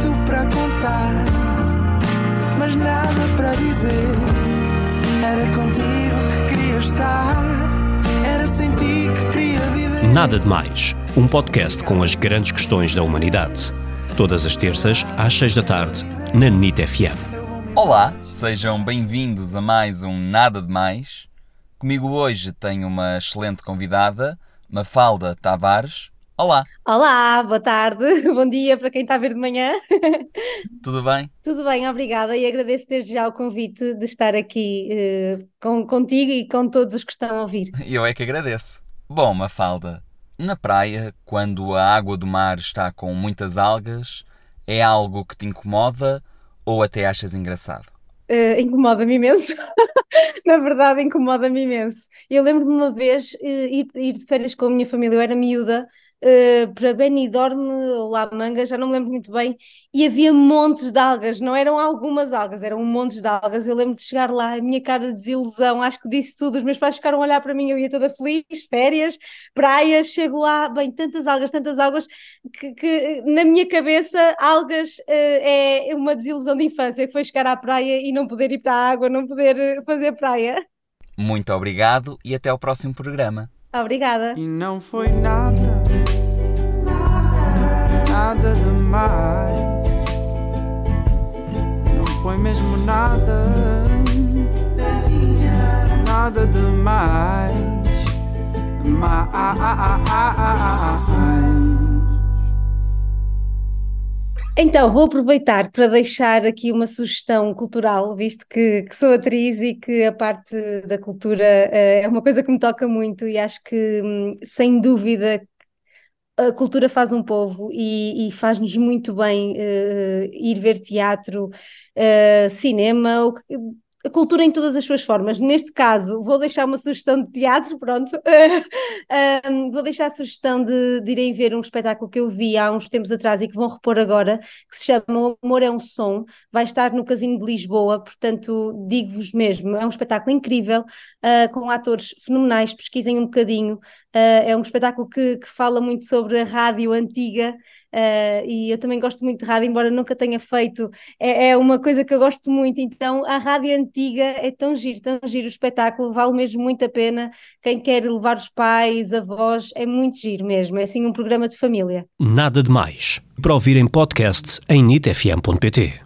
tanto para contar, mas nada para dizer. Era contigo que queria estar, era sem ti que queria viver. Nada de Mais, um podcast com as grandes questões da humanidade. Todas as terças, às seis da tarde, na NIT FM. Olá, sejam bem-vindos a mais um Nada de Mais. Comigo hoje tenho uma excelente convidada, Mafalda Tavares. Olá, Olá, boa tarde, bom dia para quem está a ver de manhã. tudo bem? Tudo bem, obrigada e agradeço desde já o convite de estar aqui eh, com, contigo e com todos os que estão a ouvir. Eu é que agradeço. Bom, Mafalda, na praia, quando a água do mar está com muitas algas, é algo que te incomoda ou até achas engraçado? Eh, incomoda-me imenso, na verdade, incomoda-me imenso. Eu lembro de uma vez eh, ir, ir de férias com a minha família, eu era miúda. Eh, para Benidorm La Manga, já não me lembro muito bem, e havia montes de algas, não eram algumas algas, eram montes de algas. Eu lembro de chegar lá, a minha cara de desilusão, acho que disse tudo. Os meus pais ficaram a olhar para mim, eu ia toda feliz, férias, praias, chego lá, bem, tantas algas, tantas algas, que, que na minha cabeça, algas eh, é uma desilusão de infância, que foi chegar à praia e não poder ir para a água, não poder eh, fazer praia. Muito obrigado e até ao próximo programa. Obrigada. E não foi nada, nada demais. Não foi mesmo nada, nada demais. Mais. Então, vou aproveitar para deixar aqui uma sugestão cultural, visto que, que sou atriz e que a parte da cultura eh, é uma coisa que me toca muito e acho que, hum, sem dúvida, a cultura faz um povo e, e faz-nos muito bem eh, ir ver teatro, eh, cinema, o que- a cultura em todas as suas formas. Neste caso, vou deixar uma sugestão de teatro, pronto. Um, vou deixar a sugestão de, de irem ver um espetáculo que eu vi há uns tempos atrás e que vão repor agora, que se chama O Amor é um Som. Vai estar no Casino de Lisboa, portanto, digo-vos mesmo, é um espetáculo incrível, uh, com atores fenomenais. Pesquisem um bocadinho. Uh, é um espetáculo que, que fala muito sobre a rádio antiga. uh, e eu também gosto muito de rádio, embora nunca tenha feito, é, é uma coisa que eu gosto muito. Então, a rádio antiga é tão giro, tão giro o espetáculo, vale mesmo muito a pena. Quem quer levar os pais, avós, é muito giro mesmo. É assim um programa de família. Nada de mais. Para ouvir em podcast em nitfm.pt.